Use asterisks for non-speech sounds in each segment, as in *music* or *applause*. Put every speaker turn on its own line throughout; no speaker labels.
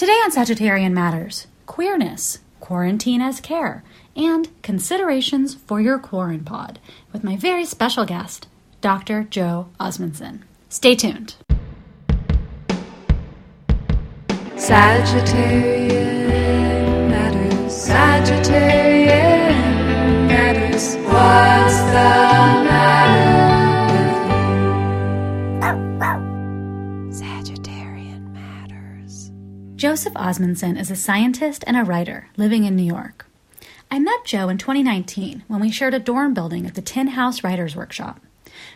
Today on Sagittarian Matters queerness, quarantine as care, and considerations for your quarantine pod with my very special guest, Dr. Joe Osmundson. Stay tuned.
Sagittarian matters. Sagittarian matters. What's the
Joseph Osmundson is a scientist and a writer living in New York. I met Joe in 2019 when we shared a dorm building at the Tin House Writers Workshop.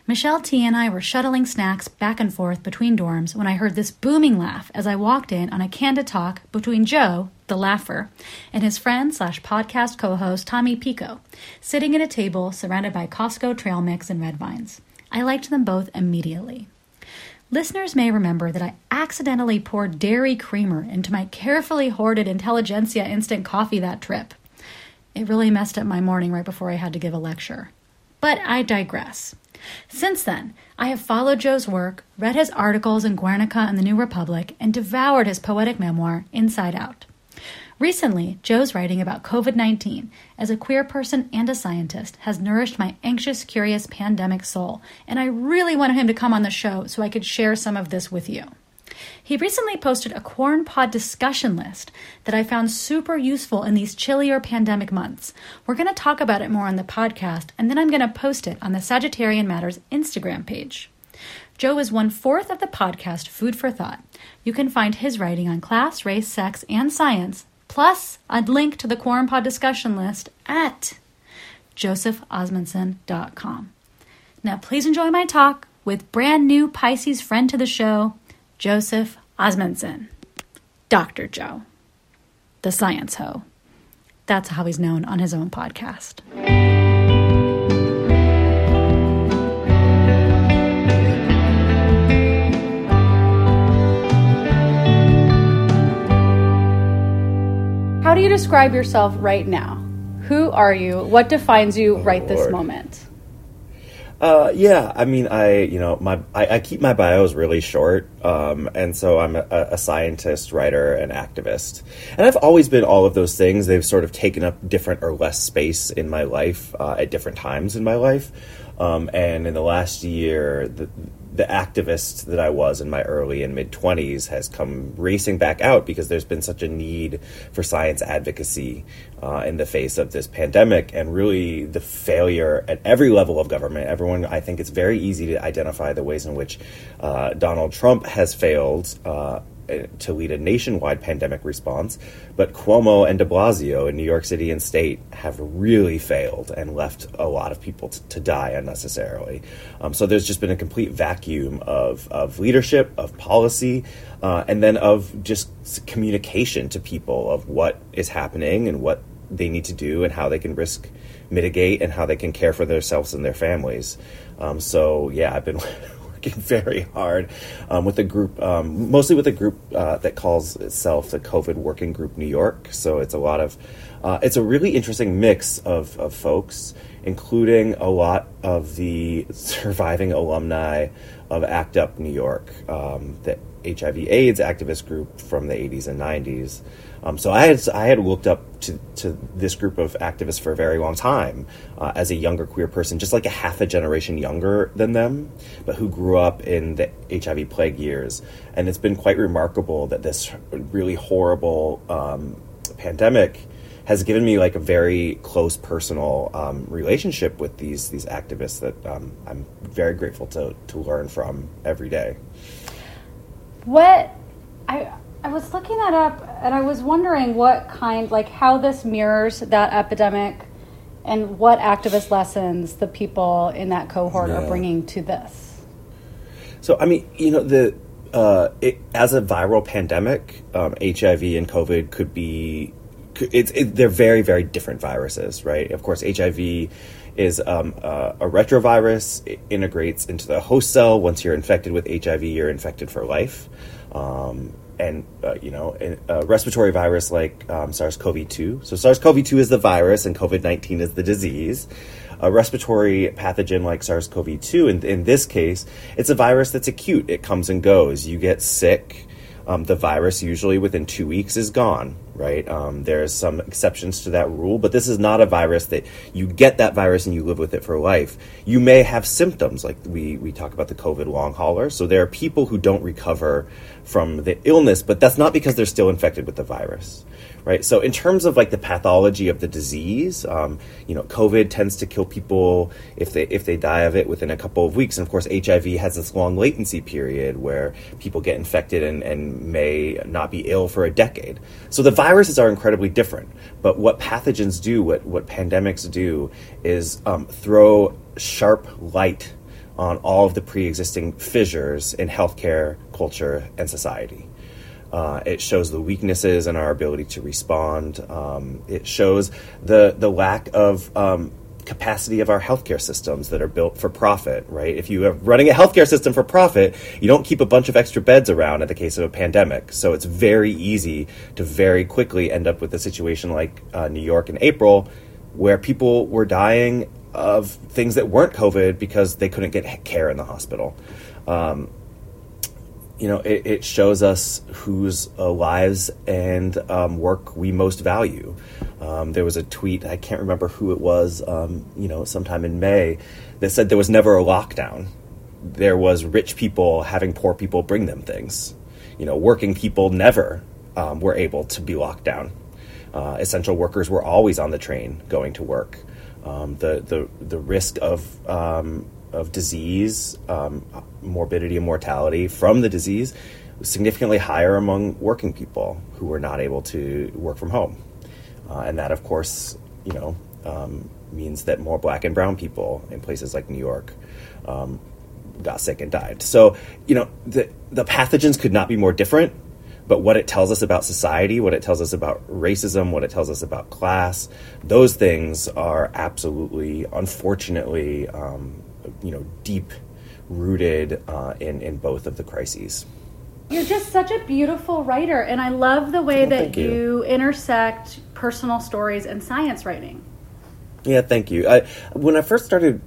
Michelle Tea and I were shuttling snacks back and forth between dorms when I heard this booming laugh as I walked in on a candid talk between Joe, the laugher, and his friend slash podcast co-host Tommy Pico, sitting at a table surrounded by Costco trail mix and red vines. I liked them both immediately. Listeners may remember that I accidentally poured dairy creamer into my carefully hoarded Intelligentsia instant coffee that trip. It really messed up my morning right before I had to give a lecture. But I digress. Since then, I have followed Joe's work, read his articles in Guernica and the New Republic, and devoured his poetic memoir, Inside Out. Recently, Joe's writing about COVID 19 as a queer person and a scientist has nourished my anxious, curious pandemic soul, and I really wanted him to come on the show so I could share some of this with you. He recently posted a Corn Pod discussion list that I found super useful in these chillier pandemic months. We're going to talk about it more on the podcast, and then I'm going to post it on the Sagittarian Matters Instagram page. Joe is one fourth of the podcast Food 4 Thot. You can find his writing on class, race, sex, and science, plus a link to the Quorum Pod discussion list at josephosmundson.com. Now, please enjoy my talk with brand new Pisces friend to the show, Joseph Osmundson. Dr. Joe, the science ho. That's how he's known on his own podcast. How do you describe yourself right now? Who are you? What defines you right this moment?
Uh, yeah, I mean, I you know my I, I keep my bios really short, um, and so I'm a, a scientist, writer, and activist, and I've always been all of those things. They've sort of taken up different or less space in my life uh, at different times in my life, um, and in the last year, the, the activist that I was in my early and mid 20s has come racing back out because there's been such a need for science advocacy uh, in the face of this pandemic and really the failure at every level of government. Everyone, I think it's very easy to identify the ways in which uh, Donald Trump has failed. Uh, to lead a nationwide pandemic response, but Cuomo and de Blasio in New York City and state have really failed and left a lot of people t- to die unnecessarily. Um, so there's just been a complete vacuum of, of leadership, of policy, uh, and then of just communication to people of what is happening and what they need to do and how they can risk mitigate and how they can care for themselves and their families. Um, so yeah, I've been *laughs* working *laughs* very hard um, with a group, um, mostly with a group uh, that calls itself the COVID Working Group New York. So it's a lot of, uh, it's a really interesting mix of, of folks, including a lot of the *laughs* surviving alumni of ACT UP New York, um, the HIV/AIDS activist group from the 80s and 90s. Um, so I had I had looked up to, to this group of activists for a very long time uh, as a younger queer person, just like a half a generation younger than them, but who grew up in the HIV plague years. And it's been quite remarkable that this really horrible um, pandemic has given me like a very close personal um, relationship with these these activists that um, I'm very grateful to to learn from every day.
What I I was looking that up and I was wondering what kind like how this mirrors that epidemic and what activist lessons the people in that cohort are bringing to this.
So I mean, you know, the uh, it, as a viral pandemic, um, HIV and COVID could be. It's it, they're very very different viruses, right? Of course, HIV is um, uh, a retrovirus. It integrates into the host cell. Once you're infected with HIV, you're infected for life. Um, and uh, you know, a, respiratory virus like um, SARS-CoV-2. So SARS-CoV-2 is the virus, and COVID-19 is the disease a respiratory pathogen like SARS CoV 2, in, in this case, it's a virus that's acute. It comes and goes. You get sick um, the virus usually within two weeks is gone, right? Um, there's some exceptions to that rule, but this is not a virus that you get that virus and you live with it for life. You may have symptoms, like we, we talk about the COVID long hauler. So there are people who don't recover from the illness, but that's not because they're still infected with the virus right? So in terms of like the pathology of the disease, um, you know, COVID tends to kill people if they if they die of it within a couple of weeks, and of course HIV has this long latency period where people get infected and, and may not be ill for a decade. So the viruses are incredibly different, but what pathogens do, what what pandemics do, is um, throw sharp light on all of the pre-existing fissures in healthcare, culture, and society. Uh, it shows the weaknesses in our ability to respond. Um, it shows the the lack of um, capacity of our healthcare systems that are built for profit. Right? If you are running a healthcare system for profit, you don't keep a bunch of extra beds around in the case of a pandemic. So it's very easy to very quickly end up with a situation like uh, New York in April, where people were dying of things that weren't COVID because they couldn't get care in the hospital. Um, you know, it, it, shows us whose uh, lives and um, work we most value. Um, there was a tweet, I can't remember who it was, um, you know, sometime in May, that said there was never a lockdown. There was rich people having poor people bring them things. You know, working people never um, were able to be locked down. Uh, essential workers were always on the train going to work. Um, the, the, the risk of um, of disease, um, morbidity and mortality from the disease was significantly higher among working people who were not able to work from home. Uh, and that, of course, you know, um, means that more black and brown people in places like New York um, got sick and died. So, you know, the, the pathogens could not be more different, but what it tells us about society, what it tells us about racism, what it tells us about class, those things are absolutely, unfortunately, um, you know deep rooted uh, in in both of the crises.
You're just such a beautiful writer, and I love the way that you. you. intersect personal stories and science writing.
Yeah, thank you. I, when I first started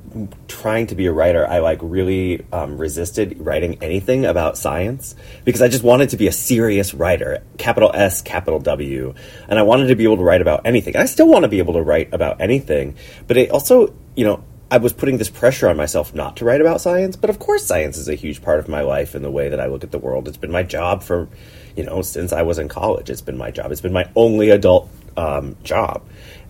trying to be a writer, I like really um, resisted writing anything about science because I just wanted to be a serious writer, capital S, capital W, and I wanted to be able to write about anything. I still want to be able to write about anything, but it also, you know, I was putting this pressure on myself not to write about science, but of course, science is a huge part of my life and the way that I look at the world. It's been my job for, you know, since I was in college. It's been my job. It's been my only adult um, job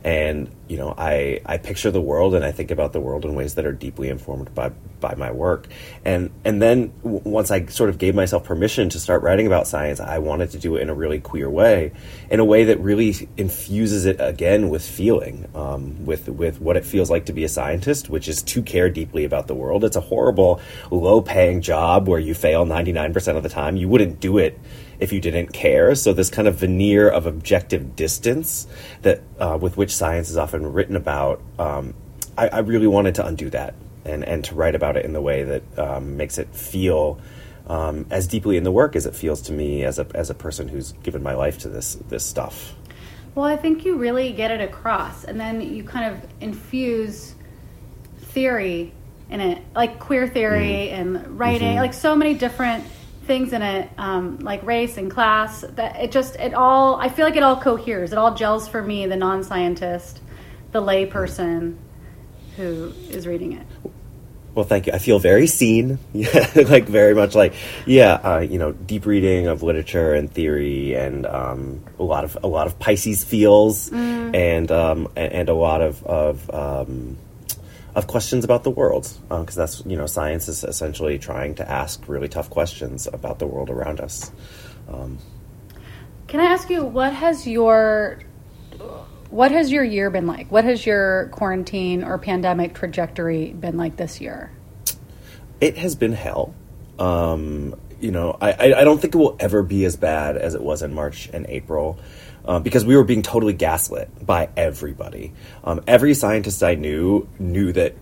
and you know I, I picture the world and I think about the world in ways that are deeply informed by by my work. And and then w- once I sort of gave myself permission to start writing about science I wanted to do it in a really queer way in a way that really infuses it again with feeling um, with with what it feels like to be a scientist which is to care deeply about the world. It's a horrible low paying job where you fail 99% of the time. You wouldn't do it if you didn't care. So this kind of veneer of objective distance that uh, with which science is often written about, um, I, I, really wanted to undo that and and to write about it in the way that um, makes it feel. Um, as deeply in the work as it feels to me as a as a person who's given my life to this this stuff.
Well, I think you really get it across, and then you kind of infuse theory in it, like queer theory mm. and writing, mm-hmm. like so many different things in it, um, like race and class, that it just it all I feel like it all coheres. It all gels for me, the non-scientist, the layperson who is reading it.
Well, thank you. I feel very seen. *laughs* Yeah, like very much like yeah, uh, you know, deep reading of literature and theory, and um, a lot of a lot of Pisces feels, mm. and um, and a lot of of um, of questions about the world because um, that's you know science is essentially trying to ask really tough questions about the world around us. Um,
can i ask you what has your what has your year been like? What has your quarantine or pandemic trajectory been like this year?
It has been hell. Um, you know I, I don't think it will ever be as bad as it was in march and april uh, because we were being totally gaslit by everybody. Um, every scientist I knew knew that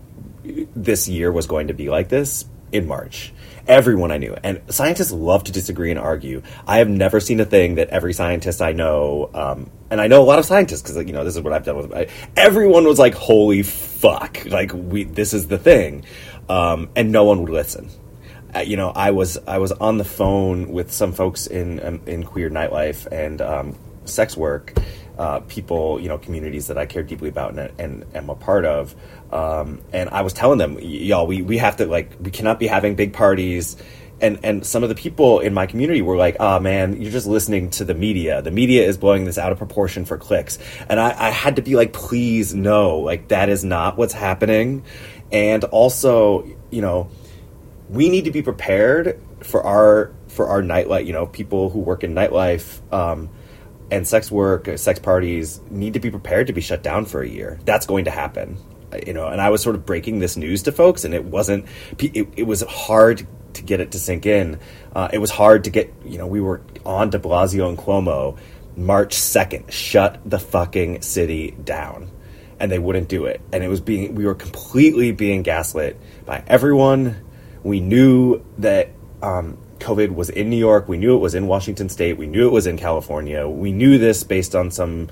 this year was going to be like this in March. Everyone I knew. And scientists love to disagree and argue. I have never seen a thing that every scientist I know, um, and I know a lot of scientists because, you know, this is what I've done with I, Everyone was like, holy fuck. Like, we, this is the thing. Um, and no one would listen. uh, you know, I was I was on the phone with some folks in um, in queer nightlife and um, sex work, uh, people, you know, communities that I care deeply about and, and am a part of. Um, and I was telling them, y'all, we, we have to like, we cannot be having big parties. And, and some of the people in my community were like, oh man, you're just listening to the media. The media is blowing this out of proportion for clicks. And I, I had to be like, please no, like that is not what's happening. And also, you know, we need to be prepared for our for our nightlife. You know, people who work in nightlife um, and sex work, sex parties need to be prepared to be shut down for a year. That's going to happen. You know, and I was sort of breaking this news to folks, and it wasn't. It, it was hard to get it to sink in. Uh, it was hard to get. You know, we were on De Blasio and Cuomo, March second, shut the fucking city down and they wouldn't do it. And it was being we were completely being gaslit by everyone. We knew that um, COVID was in New York. We knew it was in Washington State. We knew it was in California. We knew this based on some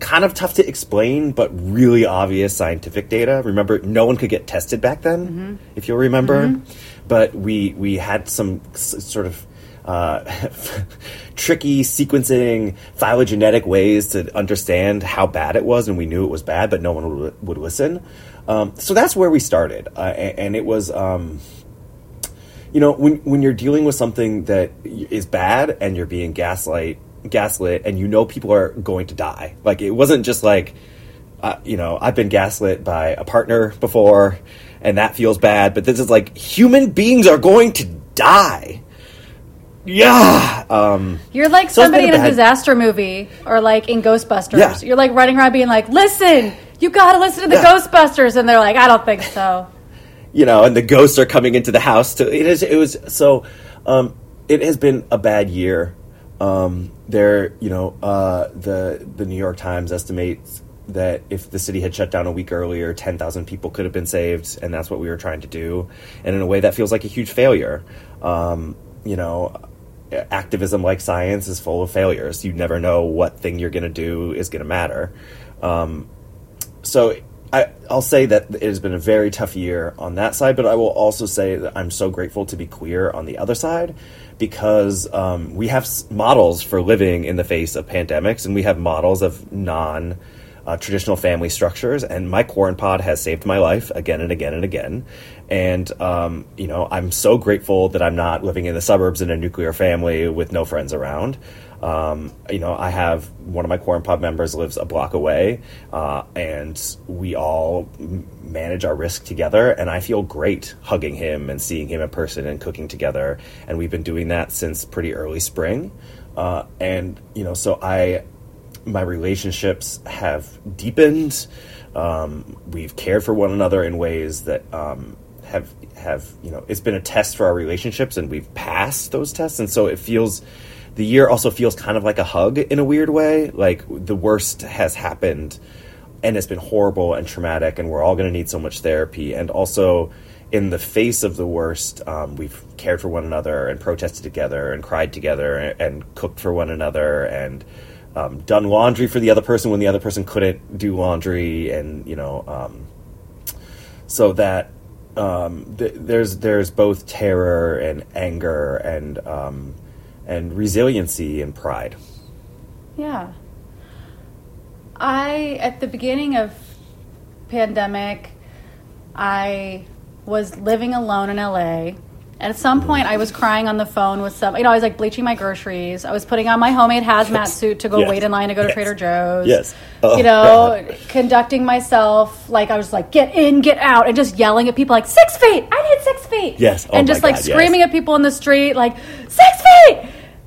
kind of tough to explain but really obvious scientific data. Remember, no one could get tested back then, if you'll remember. But we we had some s- sort of uh, *laughs* tricky sequencing, phylogenetic ways to understand how bad it was, and we knew it was bad, but no one would, would listen. Um, so that's where we started, uh, and, and it was. Um, you know, when when you're dealing with something that is bad and you're being gaslight, gaslit, and you know people are going to die. Like it wasn't just like, uh, you know, I've been gaslit by a partner before, and that feels bad. But this is like human beings are going to die. Yeah. Um,
You're like
So
somebody in a
bad-
disaster movie or like in Ghostbusters.
Yeah.
You're like running around being like, listen, you gotta listen to the
Yeah.
Ghostbusters. And they're like, I don't think so.
You know, and the ghosts are coming into the house. To it is, it was so. Um, it has been a bad year. Um, there, you know, uh, the the New York Times estimates that if the city had shut down a week earlier, ten thousand people could have been saved, and that's what we were trying to do. And in a way, that feels like a huge failure. Um, you know, activism like science is full of failures. You never know what thing you're going to do is going to matter. Um, so I, I'll say that it has been a very tough year on that side, but I will also say that I'm so grateful to be queer on the other side because um, we have models for living in the face of pandemics and we have models of non uh, traditional family structures. And my corn pod has saved my life again and again and again. And, um, you know, I'm so grateful that I'm not living in the suburbs in a nuclear family with no friends around. Um, you know, I have one of my Corn Pub members lives a block away, uh, and we all manage our risk together. And I feel great hugging him and seeing him in person and cooking together. And we've been doing that since pretty early spring. Uh, and you know, so I, my relationships have deepened. Um, we've cared for one another in ways that um, have have you know it's been a test for our relationships, and we've passed those tests. And so it feels the year also feels kind of like a hug in a weird way. Like the worst has happened, and it's been horrible and traumatic, and we're all going to need so much therapy. And also, in the face of the worst, um, we've cared for one another and protested together and cried together and, and cooked for one another and um, done laundry for the other person when the other person couldn't do laundry, and you know, um, so that um, th- there's there's both terror and anger and um, and resiliency and pride.
Yeah. I at the beginning of pandemic, I was living alone in LA. At some point, I was crying on the phone with some. You know, I was like bleaching my groceries. I was putting on my homemade hazmat suit to go
Yes.
wait in line to go to
Yes.
Trader Joe's.
Yes. Oh,
you know, conducting myself like I was like, get in, get out, and just yelling at people like six feet. I need six feet.
Yes. Oh
and just like
God, yes.
screaming at people in the street like six feet.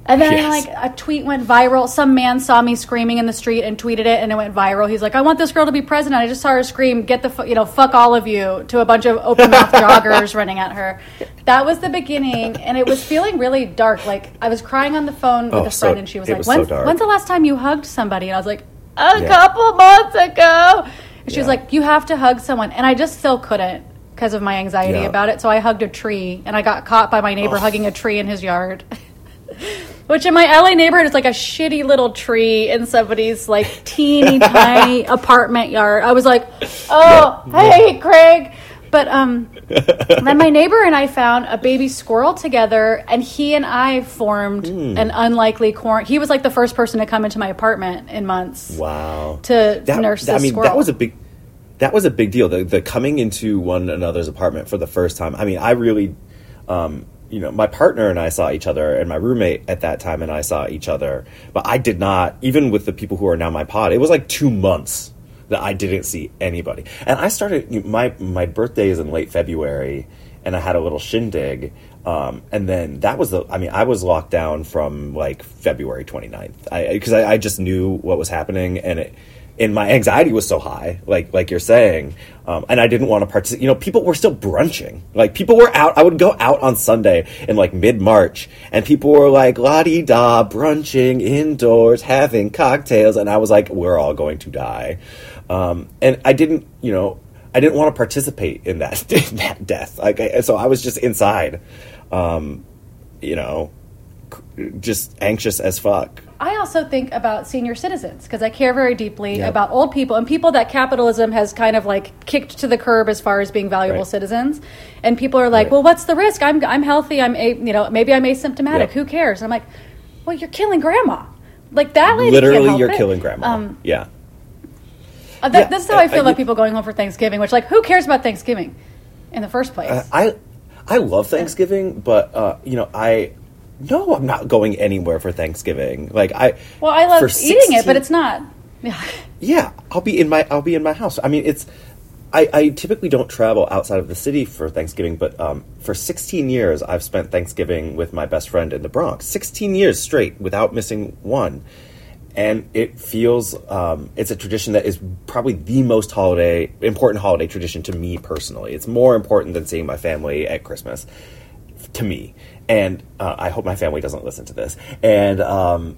And then
Yes.
like a tweet went viral. Some man saw me screaming in the street and tweeted it, and it went viral. He's like, "I want this girl to be president." I just saw her scream, "Get the you know, fuck all of you!" to a bunch of open mouth *laughs* joggers running at her. That was the beginning, and it was feeling really dark. Like I was crying on the phone with
Oh,
a
so-
friend, and she was like,
was
when's,
dark.
"When's the last time you hugged somebody?" And I was like, "A
Yeah.
couple months ago." And she was like, "You have to hug someone," and I just still couldn't because of my anxiety
Yeah.
about it. So I hugged a tree, and I got caught by my neighbor
Oh.
hugging a tree in his yard. *laughs* *laughs* Which in my LA neighborhood is like a shitty little tree in somebody's like teeny *laughs* tiny apartment yard. I was like, oh, hey, Craig. But um, *laughs* then my neighbor and I found a baby squirrel together, and he and I formed
Hmm.
an unlikely quarantine. He was like the first person to come into my apartment in months.
Wow.
To
that,
nurse
that- I mean,
squirrel.
that was a big that was a big deal. The, the coming into one another's apartment for the first time. I mean, I really, um, you know, my partner and I saw each other, and my roommate at that time and I saw each other. But I did not, even with the people who are now my pod. It was like two months that I didn't see anybody. And I started my my birthday is in late February, and I had a little shindig. Um, and then that was the, I mean, I was locked down from like February 29th. I, because I, I just knew what was happening and it, and my anxiety was so high, like, like you're saying. Um, and I didn't want to participate. You know, people were still brunching. Like people were out. I would go out on Sunday in like mid March and people were like la di da brunching indoors, having cocktails. And I was like, we're all going to die. Um, and I didn't, you know, I didn't want to participate in that, *laughs* in that death. Like, I, so I was just inside, um, you know, just anxious as fuck.
I also think about senior citizens because I care very deeply
Yeah.
about old people and people that capitalism has kind of like kicked to the curb as far as being valuable
Right.
citizens. And people are like,
Right.
"Well, what's the risk? I'm I'm healthy. I'm a, you know maybe I'm asymptomatic.
Yep.
Who cares?" And I'm like, "Well, you're killing grandma. Like that lady.
Literally, you're
it."
killing grandma.
Um,
yeah.
uh, that,
Yeah,
this is how I feel
I-
about people going home for Thanksgiving. Which like, who cares about Thanksgiving in the first place?
Uh, I I love Thanksgiving, but uh, you know, I no, I'm not going anywhere for Thanksgiving. Like I
well, I love eating it, but it's not. Yeah.
Yeah, I'll be in my I'll be in my house. I mean, it's I, I typically don't travel outside of the city for Thanksgiving, but um, for 16 years I've spent Thanksgiving with my best friend in the Bronx. 16 years straight without missing one, and it feels um, it's a tradition that is probably the most holiday important holiday tradition to me personally. It's more important than seeing my family at Christmas to me. And uh, I hope my family doesn't listen to this. And um,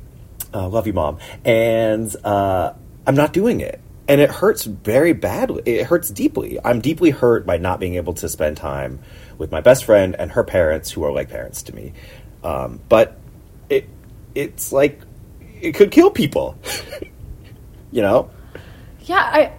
uh, love you, mom. And uh, I'm not doing it. And it hurts very badly. It hurts deeply. I'm deeply hurt by not being able to spend time with my best friend and her parents, who are like parents to me. Um, but it it's like it could kill people. *laughs* you know?
Yeah, I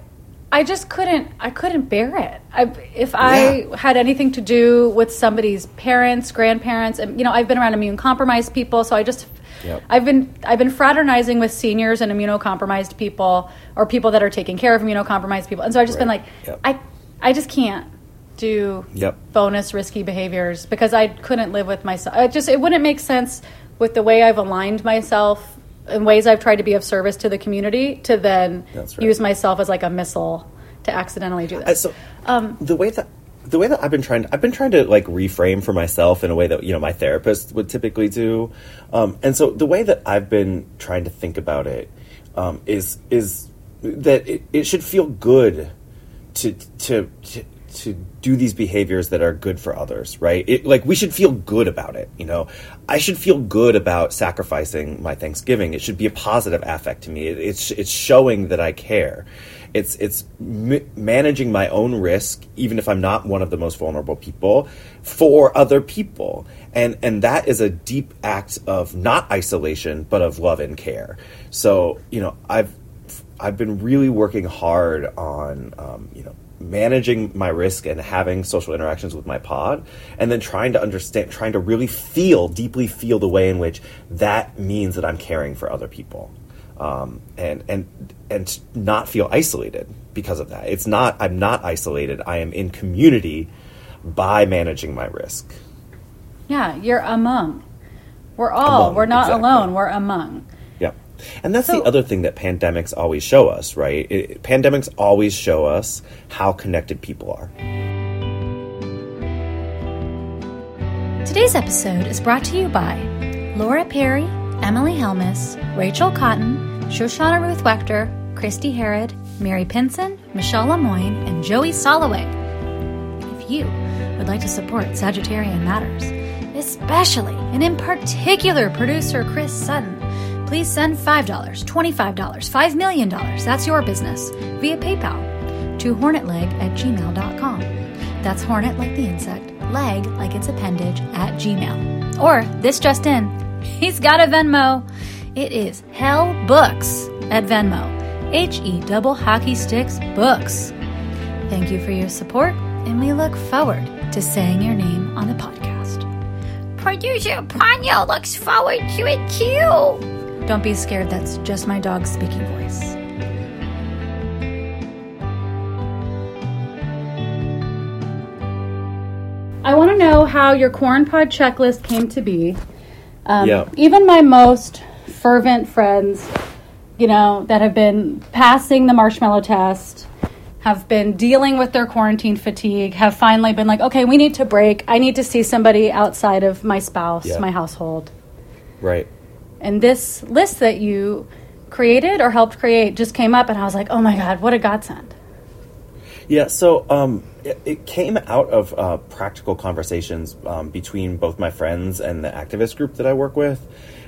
I just couldn't I couldn't bear it. I, if I
Yeah.
had anything to do with somebody's parents, grandparents, and you know, I've been around immune compromised people, so I just
Yep.
I've been I've been fraternizing with seniors and immunocompromised people or people that are taking care of immunocompromised people. And so I've just been like
Yep.
I I just can't do
Yep.
bonus risky behaviors because I couldn't live with myself. It just it wouldn't make sense with the way I've aligned myself in ways I've tried to be of service to the community to then
right.
use myself as like a missile to accidentally do
Uh,
this.
so
Um,
the way that the way that I've been trying, I've been trying to like reframe for myself in a way that you know my therapist would typically do, um, and so the way that I've been trying to think about it um, is is that it, it should feel good to to. to to do these behaviors that are good for others, right? It, like we should feel good about it, you know. I should feel good about sacrificing my Thanksgiving. It should be a positive affect to me. It, it's it's showing that I care. It's it's m- managing my own risk, even if I'm not one of the most vulnerable people, for other people, and and that is a deep act of not isolation, but of love and care. So you know, I've I've been really working hard on um, you know managing my risk and having social interactions with my pod and then trying to understand trying to really feel deeply feel the way in which that means that i'm caring for other people um, and and and not feel isolated because of that it's not i'm not isolated i am in community by managing my risk
yeah, you're among. We're all.
Among,
we're not
exactly.
alone. We're among.
And that's
So-
the other thing that pandemics always show us, right? It, pandemics always show us how connected people are.
Today's episode is brought to you by Laura Perry, Emily Helmus, Rachel Cotton, Shoshana Ruth Wechter, Christy Herod, Mary Pinson, Michelle Lemoyne, and Joey Soloway. If you would like to support Sagittarian Matters, especially and in particular producer Chris Sutton, please send $5, $25, $5 million, that's your business, via PayPal to hornetleg at gmail.com. That's hornet like the insect, leg like its appendage at gmail. Or this just in, *laughs* he's got a Venmo. It is Hell Books at Venmo. H E double hockey sticks books. Thank you for your support, and we look forward to saying your name on the podcast.
Producer Ponyo looks forward to it too.
Don't be scared, that's just my dog's speaking voice. I want to know how your corn pod checklist came to be. Um,
Yeah.
Even my most fervent friends, you know, that have been passing the marshmallow test, have been dealing with their quarantine fatigue, have finally been like, okay, we need to break. I need to see somebody outside of my spouse,
Yeah.
my household.
Right.
And this list that you created or helped create just came up, and I was like, oh my God, what a godsend.
Yeah, so um, it, it came out of uh, practical conversations um, between both my friends and the activist group that I work with.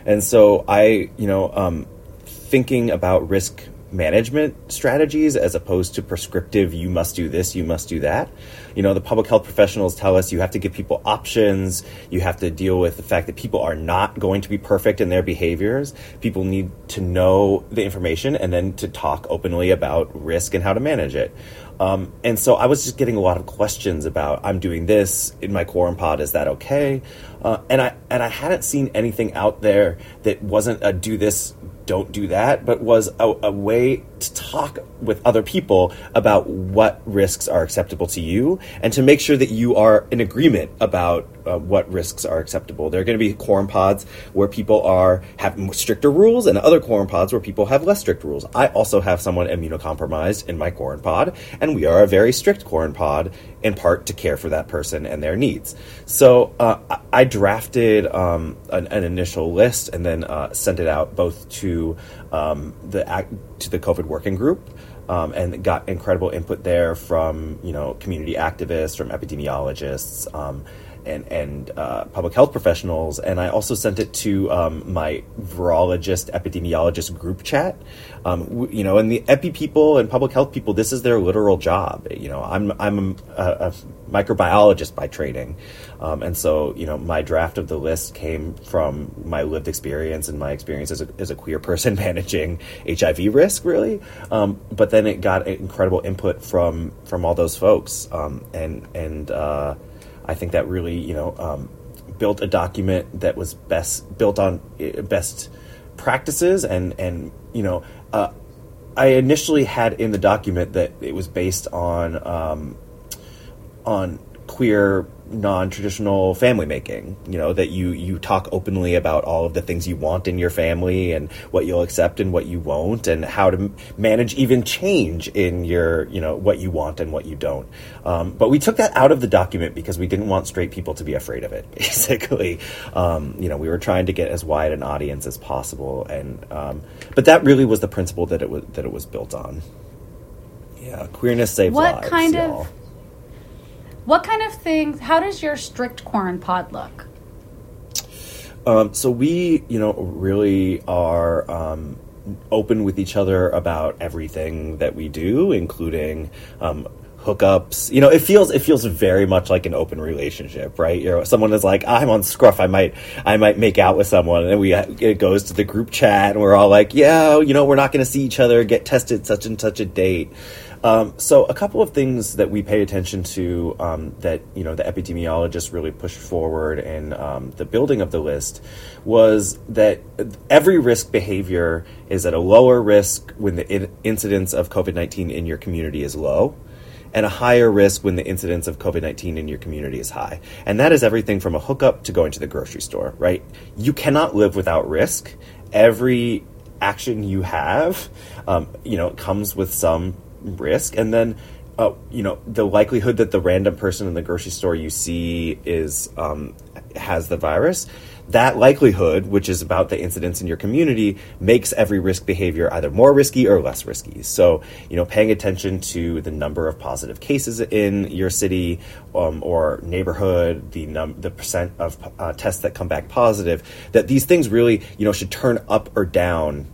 And so I, you know, um, thinking about risk management strategies as opposed to prescriptive, you must do this, you must do that. You know, the public health professionals tell us you have to give people options, you have to deal with the fact that people are not going to be perfect in their behaviors. People need to know the information and then to talk openly about risk and how to manage it. Um, and so I was just getting a lot of questions about I'm doing this in my quorum pod. Is that okay? Uh, and I and I hadn't seen anything out there that wasn't a do this, don't do that, but was a, a way to talk with other people about what risks are acceptable to you and to make sure that you are in agreement about uh, what risks are acceptable. There are going to be quorum pods where people are have stricter rules and other quorum pods where people have less strict rules. I also have someone immunocompromised in my quorum pod, and we are a very strict quorum pod in part to care for that person and their needs. So uh, I- drafted um, an, an initial list and then uh, sent it out both to um, the to the COVID working group. Um, and got incredible input there from you know community activists, from epidemiologists, um, and and uh, public health professionals, and I also sent it to um, my virologist epidemiologist group chat. Um, w- you know, and the epi people and public health people, this is their literal job. You know, I'm I'm a, a microbiologist by training, um, and so you know my draft of the list came from my lived experience and my experience as a, as a queer person *laughs* managing HIV risk, really. Um, but then it got incredible input from from all those folks, um, and and. Uh, I think that really, you know, um, built a document that was best built on uh, best practices, and and you know, uh, I initially had in the document that it was based on um, on queer non-traditional family making you know that you you talk openly about all of the things you want in your family and what you'll accept and what you won't and how to manage even change in your you know what you want and what you don't. Um, but we took that out of the document because we didn't want straight people to be afraid of it *laughs* basically. Um, you know we were trying to get as wide an audience as possible and um, but that really was the principle that it was that it was built on. Yeah queerness saves
What
lives
kind of-
y'all.
What kind of things, how does your strict corn pod look?
Um, so we, you know, really are um, open with each other about everything that we do, including um, hookups. You know, it feels it feels very much like an open relationship, right? You know, someone is like, "I'm on Scruff. I might I might make out with someone," and we it goes to the group chat, and we're all like, "Yeah, you know, we're not going to see each other. Get tested such and such a date." Um, so a couple of things that we pay attention to um, that you know the epidemiologists really pushed forward in um, the building of the list was that every risk behavior is at a lower risk when the in- incidence of COVID nineteen in your community is low, and a higher risk when the incidence of COVID 19 in your community is high. And that is everything from a hookup to going to the grocery store, right? You cannot live without risk. Every action you have, um, you know, comes with some risk. And then, uh, you know, the likelihood that the random person in the grocery store you see is, um, has the virus, that likelihood, which is about the incidence in your community, makes every risk behavior either more risky or less risky. So, you know, paying attention to the number of positive cases in your city um, or neighborhood, the num- the percent of uh, tests that come back positive, that these things really, you know, should turn up or down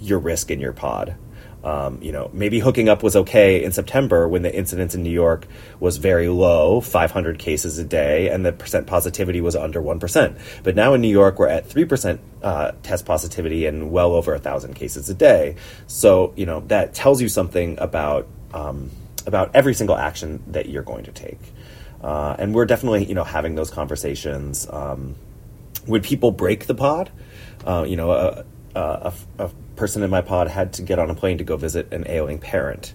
your risk in your pod. Um, you know, maybe hooking up was okay in September when the incidence in New York was very low, 500 cases a day, and the percent positivity was under 1%. But now in New York, we're at 3% uh, test positivity and well over 1,000 cases a day. So, you know, that tells you something about. Um, about every single action that you're going to take. Uh, and we're definitely, you know, having those conversations. Um, when people break the pod, uh, you know, a, a, a, person in my pod had to get on a plane to go visit an ailing parent.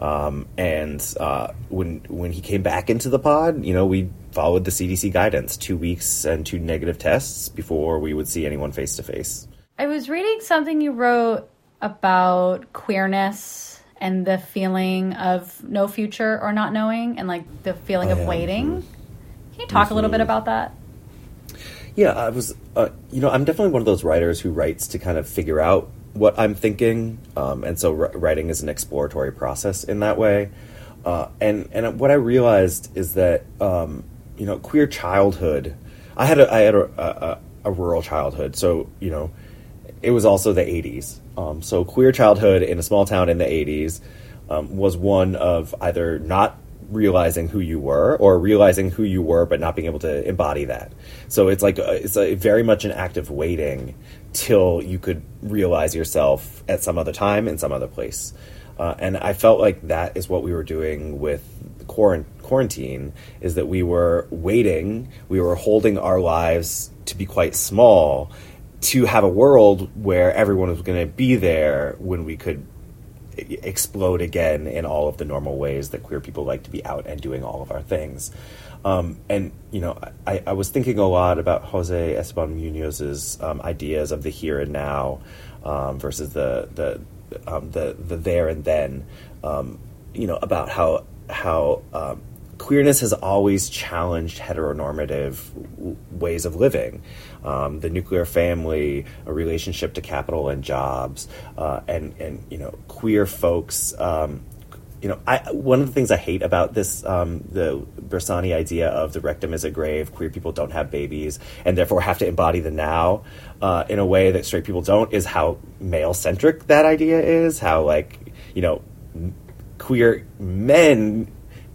Um, and uh, when when he came back into the pod, you know, we followed the CDC guidance: two weeks and two negative tests before we would see anyone face to face.
I was reading something you wrote about queerness and the feeling of no future or not knowing, and like the feeling
Oh,
of
yeah.
waiting. Can you talk a little bit about that?
Yeah, I was, uh, you know, I'm definitely one of those writers who writes to kind of figure out what I'm thinking, um, and so wr- writing is an exploratory process in that way. Uh, and and what I realized is that um, you know, queer childhood. I had a I had a, a, a rural childhood, so you know, it was also the '80s. Um, so queer childhood in a small town in the '80s um, was one of either not realizing who you were or realizing who you were but not being able to embody that. So it's like uh, it's a, very much an act of waiting till you could realize yourself at some other time in some other place. Uh, and i felt like that is what we were doing with quarant- quarantine is that we were waiting we were holding our lives to be quite small to have a world where everyone was going to be there when we could explode again in all of the normal ways that queer people like to be out and doing all of our things. Um, and you know, I, I was thinking a lot about Jose Esteban Munoz's um, ideas of the here and now um, versus the the, um, the the there and then. Um, you know about how how um, queerness has always challenged heteronormative w- ways of living. Um, the nuclear family, a relationship to capital and jobs, uh, and and you know queer folks. Um, you know, I, one of the things I hate about this, um, the Bersani idea of the rectum is a grave, queer people don't have babies, and therefore have to embody the now uh, in a way that straight people don't, is how male centric that idea is. How, like, you know, queer men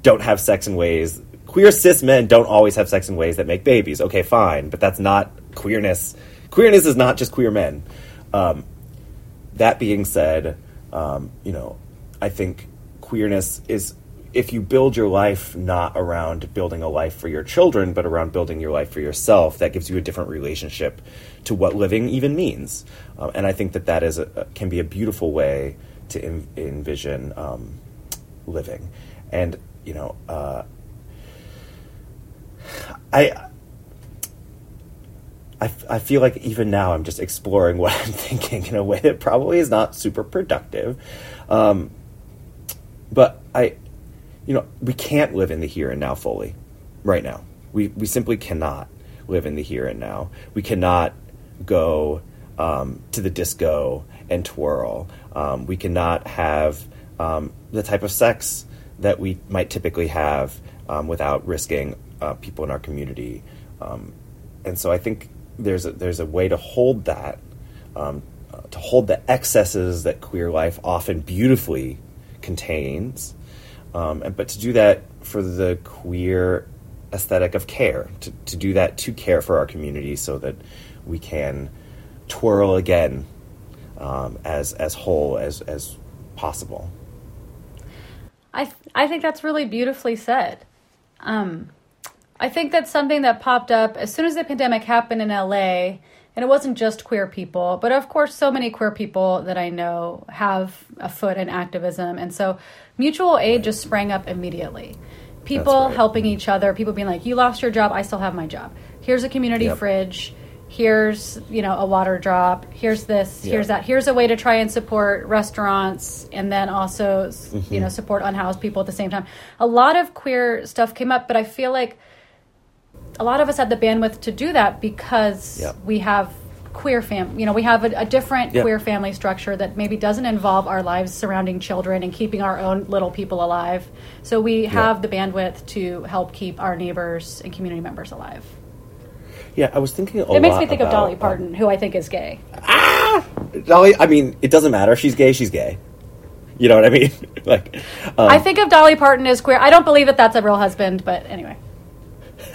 don't have sex in ways, queer cis men don't always have sex in ways that make babies. Okay, fine, but that's not queerness. Queerness is not just queer men. Um, that being said, um, you know, I think queerness is if you build your life not around building a life for your children, but around building your life for yourself, that gives you a different relationship to what living even means. Um, and I think that that is a, can be a beautiful way to en- envision um, living. And you know, uh, I. I, I feel like even now I'm just exploring *laughs* what I'm thinking in a way that probably is not super productive. Um, but I, you know, we can't live in the here and now fully right now. We, we simply cannot live in the here and now. We cannot go um, to the disco and twirl. Um, we cannot have um, the type of sex that we might typically have um, without risking uh, people in our community. Um, and so I think there's a, there's a way to hold that, um, uh, to hold the excesses that queer life often beautifully contains, um, and, but to do that for the queer aesthetic of care, to, to do that to care for our community so that we can twirl again um, as, as whole as, as possible.
I th- I think that's really beautifully said. Um, I think that's something that popped up as soon as the pandemic happened in LA, and it wasn't just queer people, but of course, so many queer people that I know have a foot in activism, and so mutual aid just sprang up immediately. People
right.
helping each other, people being like, "You lost your job, I still have my job. Here's a community
Yep.
fridge." Here's you know a water drop. Here's this. Here's that. Here's a way to try and support restaurants and then also
Mm-hmm.
you know support unhoused people at the same time. A lot of queer stuff came up, but I feel like a lot of us had the bandwidth to do that because
Yep.
we have queer fam. You know, we have a, a different
Yep.
queer family structure that maybe doesn't involve our lives surrounding children and keeping our own little people alive. So we have the bandwidth to help keep our neighbors and community members alive.
Yeah, I was thinking a
It makes me think of
about,
Dolly
um,
Parton, who I think is gay.
Ah Dolly, I mean, it doesn't matter. If she's gay, she's gay. You know what I mean? *laughs* like, um,
I think of Dolly Parton as queer. I don't believe that that's a real husband, but anyway.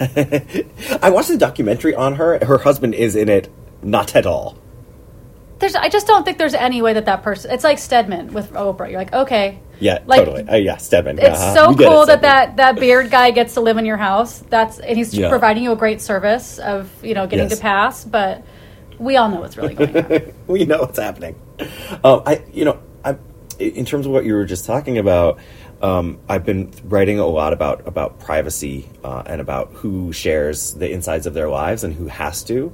*laughs*
I watched the documentary on her. Her husband is in it, not at all.
there's I just don't think there's any way that that person. It's like Stedman with Oprah. You're like, okay,
Yeah,
Like,
totally. Uh, yeah, Stedman.
it's
uh-huh.
so
You get it,
cool that, that that beard guy gets to live in your house. That's and he's
Yeah.
providing you a great service of you know getting
Yes.
to pass. But we all know what's really going on. *laughs*
we know what's happening. Um, I, you know, I, in terms of what you were just talking about, um, I've been writing a lot about about privacy uh, and about who shares the insides of their lives and who has to.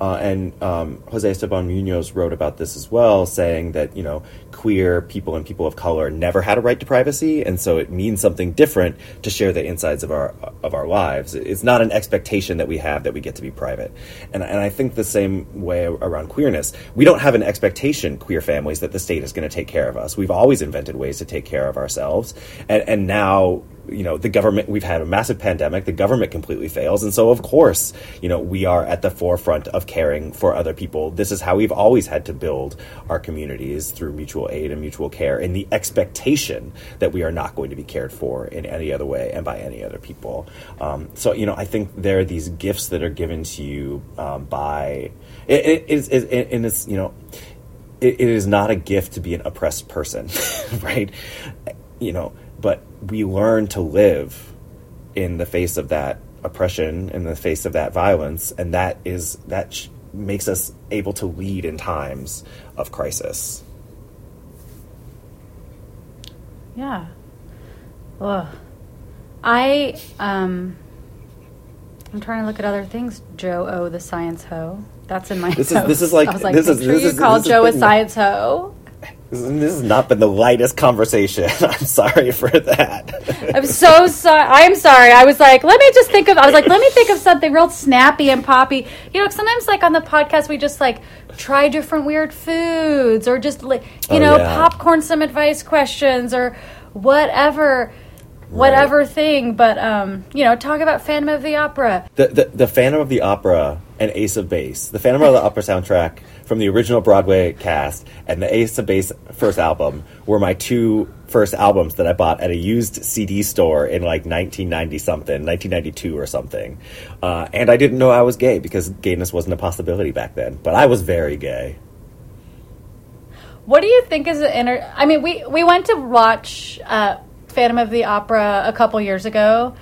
Uh, and um, Jose Esteban Munoz wrote about this as well, saying that you know queer people and people of color never had a right to privacy, and so it means something different to share the insides of our of our lives. It's not an expectation that we have that we get to be private, and and I think the same way around queerness. We don't have an expectation, queer families, that the state is going to take care of us. We've always invented ways to take care of ourselves, and and now you know the government we've had a massive pandemic the government completely fails. And so of course you know we are at the forefront of caring for other people. This is how we've always had to build our communities through mutual aid and mutual care in the expectation that we are not going to be cared for in any other way and by any other people. Um, so you know i think there are these gifts that are given to you um, by it, it, it, and it's you know it, it is not a gift to be an oppressed person, *laughs* right? You know, but we learn to live in the face of that oppression, in the face of that violence, and that is that sh- makes us able to lead in times of crisis.
Yeah. Ugh. I um. I'm trying to look at other things. Joe O, the science hoe. That's in my.
This is- this is like-
I was like,
this is-
sure
this
you
is-
call
this is
Joe a science hoe.
This has not been the lightest conversation. *laughs* I'm sorry for that.
I'm so sorry. I'm sorry. I was like, let me just think of. I was like, let me think of something real snappy and poppy. You know, sometimes like on the podcast, we just like try different weird foods or just like you
Oh,
know
yeah.
popcorn some advice questions or whatever, whatever thing. But um, you know, talk about Phantom of the Opera.
the, the the Phantom of the Opera and Ace of Base, the Phantom of the Opera soundtrack from the original Broadway cast and the Ace of Base first album were my two first albums that I bought at a used CD store in like 1990 something, 1992 or something. Uh, and I didn't know I was gay because gayness wasn't a possibility back then, but I was very gay.
What do you think is the inner? I mean, we we went to watch uh, Phantom of the Opera a couple years ago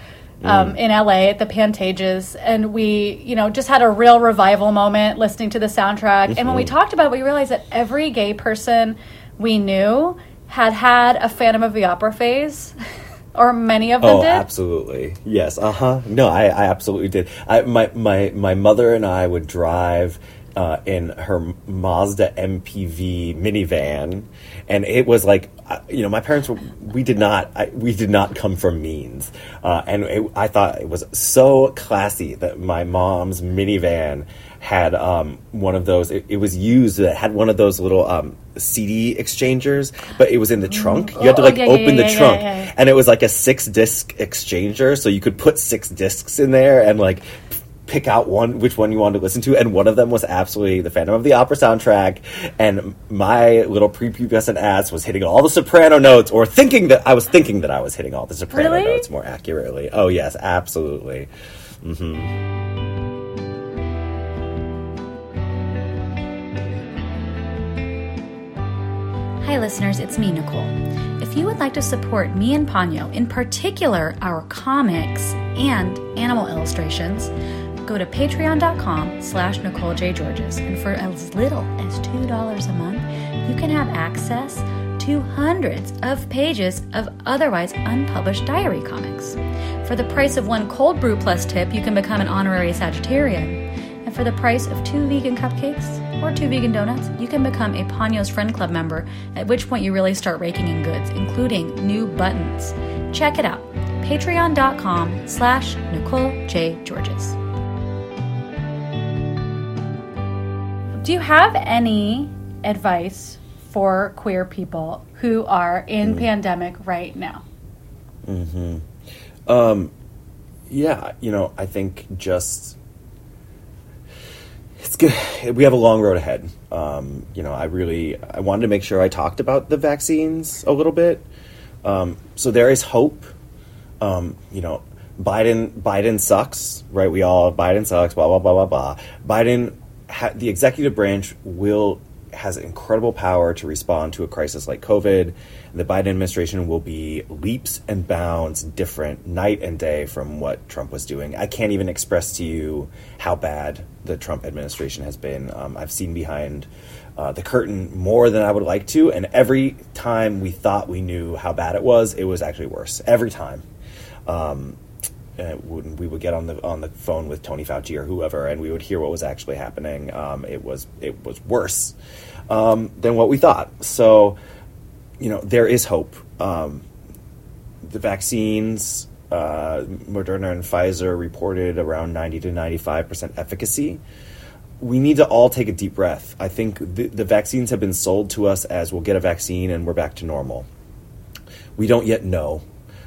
um, in LA at the Pantages, and we you know just had a real revival moment listening to the soundtrack. And when we talked about it, we realized that every gay person we knew had had a Phantom of the Opera phase, *laughs* or many of them
Oh,
did.
absolutely. Yes. Uh huh. No, I, I absolutely did. I, my, my, my mother and I would drive uh, in her Mazda MPV minivan, and it was like, you know, my parents were. We did not. I, we did not come from means, uh, and it, I thought it was so classy that my mom's minivan had um, one of those. It, it was used. It had one of those little um, CD exchangers, but it was in the trunk. You had to
Oh,
like
yeah, yeah,
open
yeah,
the
yeah,
trunk,
yeah, yeah.
and it was like a six disc exchanger, so you could put six discs in there and like pick out one which one you wanted to listen to and one of them was absolutely the phantom of the opera soundtrack and my little prepubescent ass was hitting all the soprano notes or thinking that i was thinking that i was hitting all the soprano
Really?
notes more accurately oh yes absolutely mhm
Hi, listeners, it's me, Nicole. If you would like to support me and Ponyo, in particular our comics and animal illustrations, go to patreon.com slash Nicole J. Georges. And for as little as $2 a month, you can have access to hundreds of pages of otherwise unpublished diary comics. For the price of one cold brew plus tip, you can become an honorary Sagittarian. And for the price of two vegan cupcakes or two vegan donuts, you can become a Ponyo's Friend Club member, at which point you really start raking in goods, including new buttons. Check it out. Patreon.com slash Nicole J. Georges. Do you have any advice for queer people who are in pandemic right now? Hmm.
yeah you know i think just it's good we have a long road ahead. Um, you know i really i wanted to make sure i talked about the vaccines a little bit. Um, so there is hope. Um, you know biden biden sucks right? We all biden sucks blah blah blah blah blah. Biden ha- the executive branch will has incredible power to respond to a crisis like COVID. The Biden administration will be leaps and bounds different night and day from what Trump was doing. I can't even express to you how bad the Trump administration has been. Um, I've seen behind uh, the curtain more than I would like to, and every time we thought we knew how bad it was, it was actually worse. Every time. Um, uh, when we would get on the on the phone with Tony Fauci or whoever, and we would hear what was actually happening. Um, it was it was worse um, than what we thought. So, you know, there is hope. Um, the vaccines, uh, Moderna and Pfizer reported around ninety to ninety five percent efficacy. We need to all take a deep breath. I think the, the vaccines have been sold to us as we'll get a vaccine and we're back to normal. We don't yet know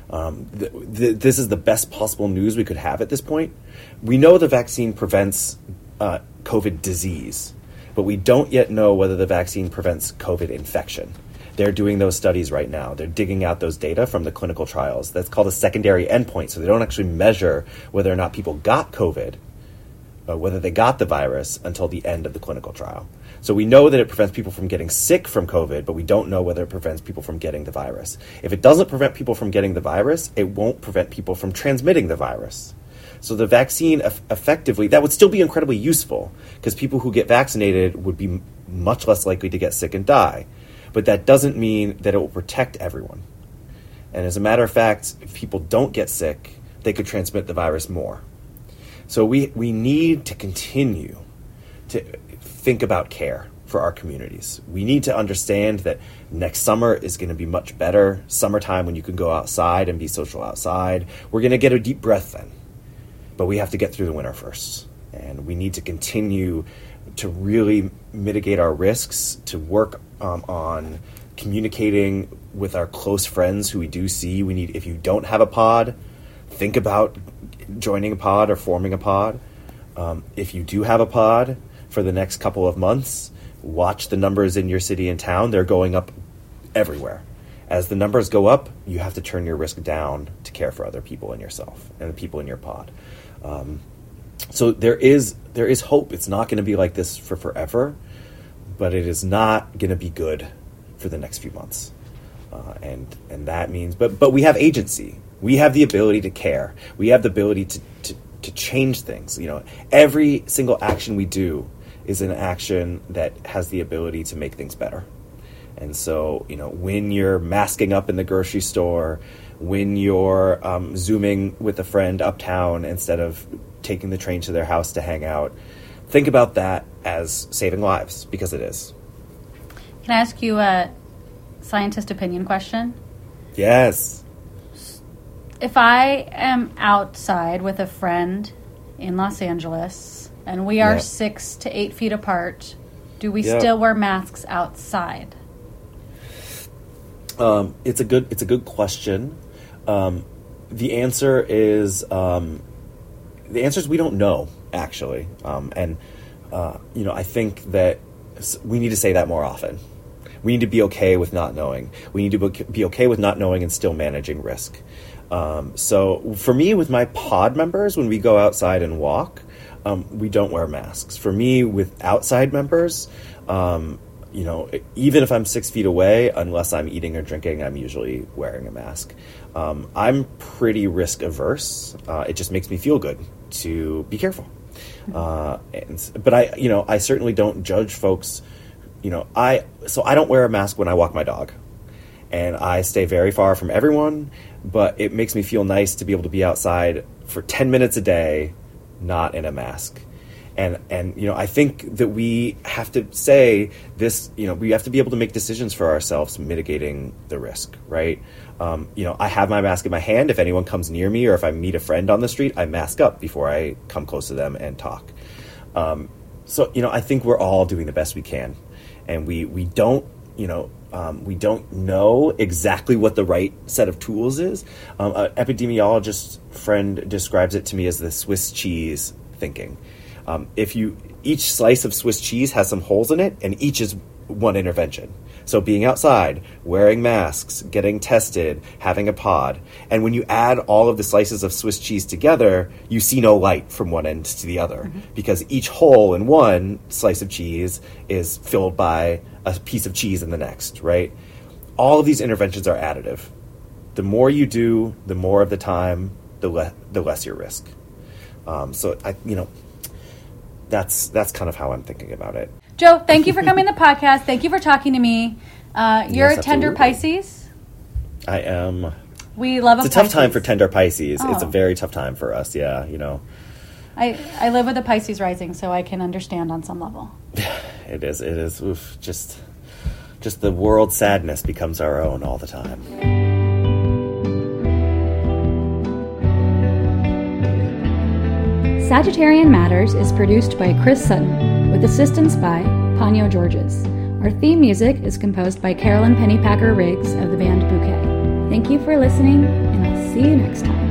um, th- th- this is the best possible news we could have at this point. We know the vaccine prevents uh, COVID disease, but we don't yet know whether the vaccine prevents COVID infection. They're doing those studies right now. They're digging out those data from the clinical trials. That's called a secondary endpoint. So they don't actually measure whether or not people got COVID, uh, whether they got the virus until the end of the clinical trial. So we know that it prevents people from getting sick from COVID, but we don't know whether it prevents people from getting the virus. If it doesn't prevent people from getting the virus, it won't prevent people from transmitting the virus. So the vaccine effectively, that would still be incredibly useful because people who get vaccinated would be much less likely to get sick and die. But that doesn't mean that it will protect everyone. And as a matter of fact, if people don't get sick, they could transmit the virus more. So we, we need to continue to think about care for our communities. We need to understand that next summer is going to be much better. Summertime when you can go outside and be social outside. We're going to get a deep breath then. But we have to get through the winter first. And we need to continue to really mitigate our risks, to work um, on communicating with our close friends who we do see. We need, if you don't have a pod, think about joining a pod or forming a pod. Um, if you do have a pod, for the next couple of months. Watch the numbers in your city and town, they're going up everywhere. As the numbers go up, you have to turn your risk down to care for other people and yourself and the people in your pod. Um, so there is there is hope. It's not going to be like this for forever, but it is not going to be good for the next few months. Uh, and and that means, but but we have agency. We have the ability to care. We have the ability to, to, to change things. You know, every single action we do is an action that has the ability to make things better. And so, you know, when you're masking up in the grocery store, when you're um, zooming with a friend uptown instead of taking the train to their house to hang out, think about that as saving lives because it is.
Can I ask you a scientist opinion question?
Yes.
If I am outside with a friend in Los Angeles and we are six to eight feet apart, do we still wear masks outside?
Um, it's a good it's a good question. Um, the answer is um, the answer is we don't know actually, um, and uh, you know I think that we need to say that more often. We need to be okay with not knowing. We need to be okay with not knowing and still managing risk. Um, so for me, with my pod members, when we go outside and walk, um, we don't wear masks. For me, with outside members, um, you know, even if I'm six feet away, unless I'm eating or drinking, I'm usually wearing a mask. Um, I'm pretty risk averse. Uh, it just makes me feel good to be careful. Uh, and, but I, you know, I certainly don't judge folks. You know, I so I don't wear a mask when I walk my dog, and I stay very far from everyone. But it makes me feel nice to be able to be outside for ten minutes a day not in a mask. And, and you know I think that we have to say this you know we have to be able to make decisions for ourselves mitigating the risk right? Um, you know I have my mask in my hand. If anyone comes near me or if I meet a friend on the street I mask up before I come close to them and talk. Um, so you know I think we're all doing the best we can. And we we don't you know um, we don't know exactly what the right set of tools is. Um, an epidemiologist friend describes it to me as the Swiss cheese thinking. Um, if you each slice of Swiss cheese has some holes in it, and each is one intervention. So being outside, wearing masks, getting tested, having a pod. And when you add all of the slices of Swiss cheese together, you see no light from one end to the other because each hole in one slice of cheese is filled by a piece of cheese in the next, right? All of these interventions are additive. The more you do, the more of the time, the, le- the less your risk. Um, so I, you know, that's that's kind of how I'm thinking about it.
Joe, thank you for coming to the *laughs* podcast. Thank you for talking to me. Uh, you're
Yes,
a tender. Pisces.
I am.
We love
It's a tough time for tender Pisces. It's a
Oh.
very tough time for us. Yeah, you know,
I, I live with a Pisces rising, so I can understand on some level. *laughs*
it is. It is. Oof, just, just the world sadness becomes our own all the time.
Sagittarian Matters is produced by Chris Sutton, with assistance by Ponyo Georges. Our theme music is composed by Carolyn Pennypacker Riggs of the band Bouquet. Thank you for listening, and I'll see you next time.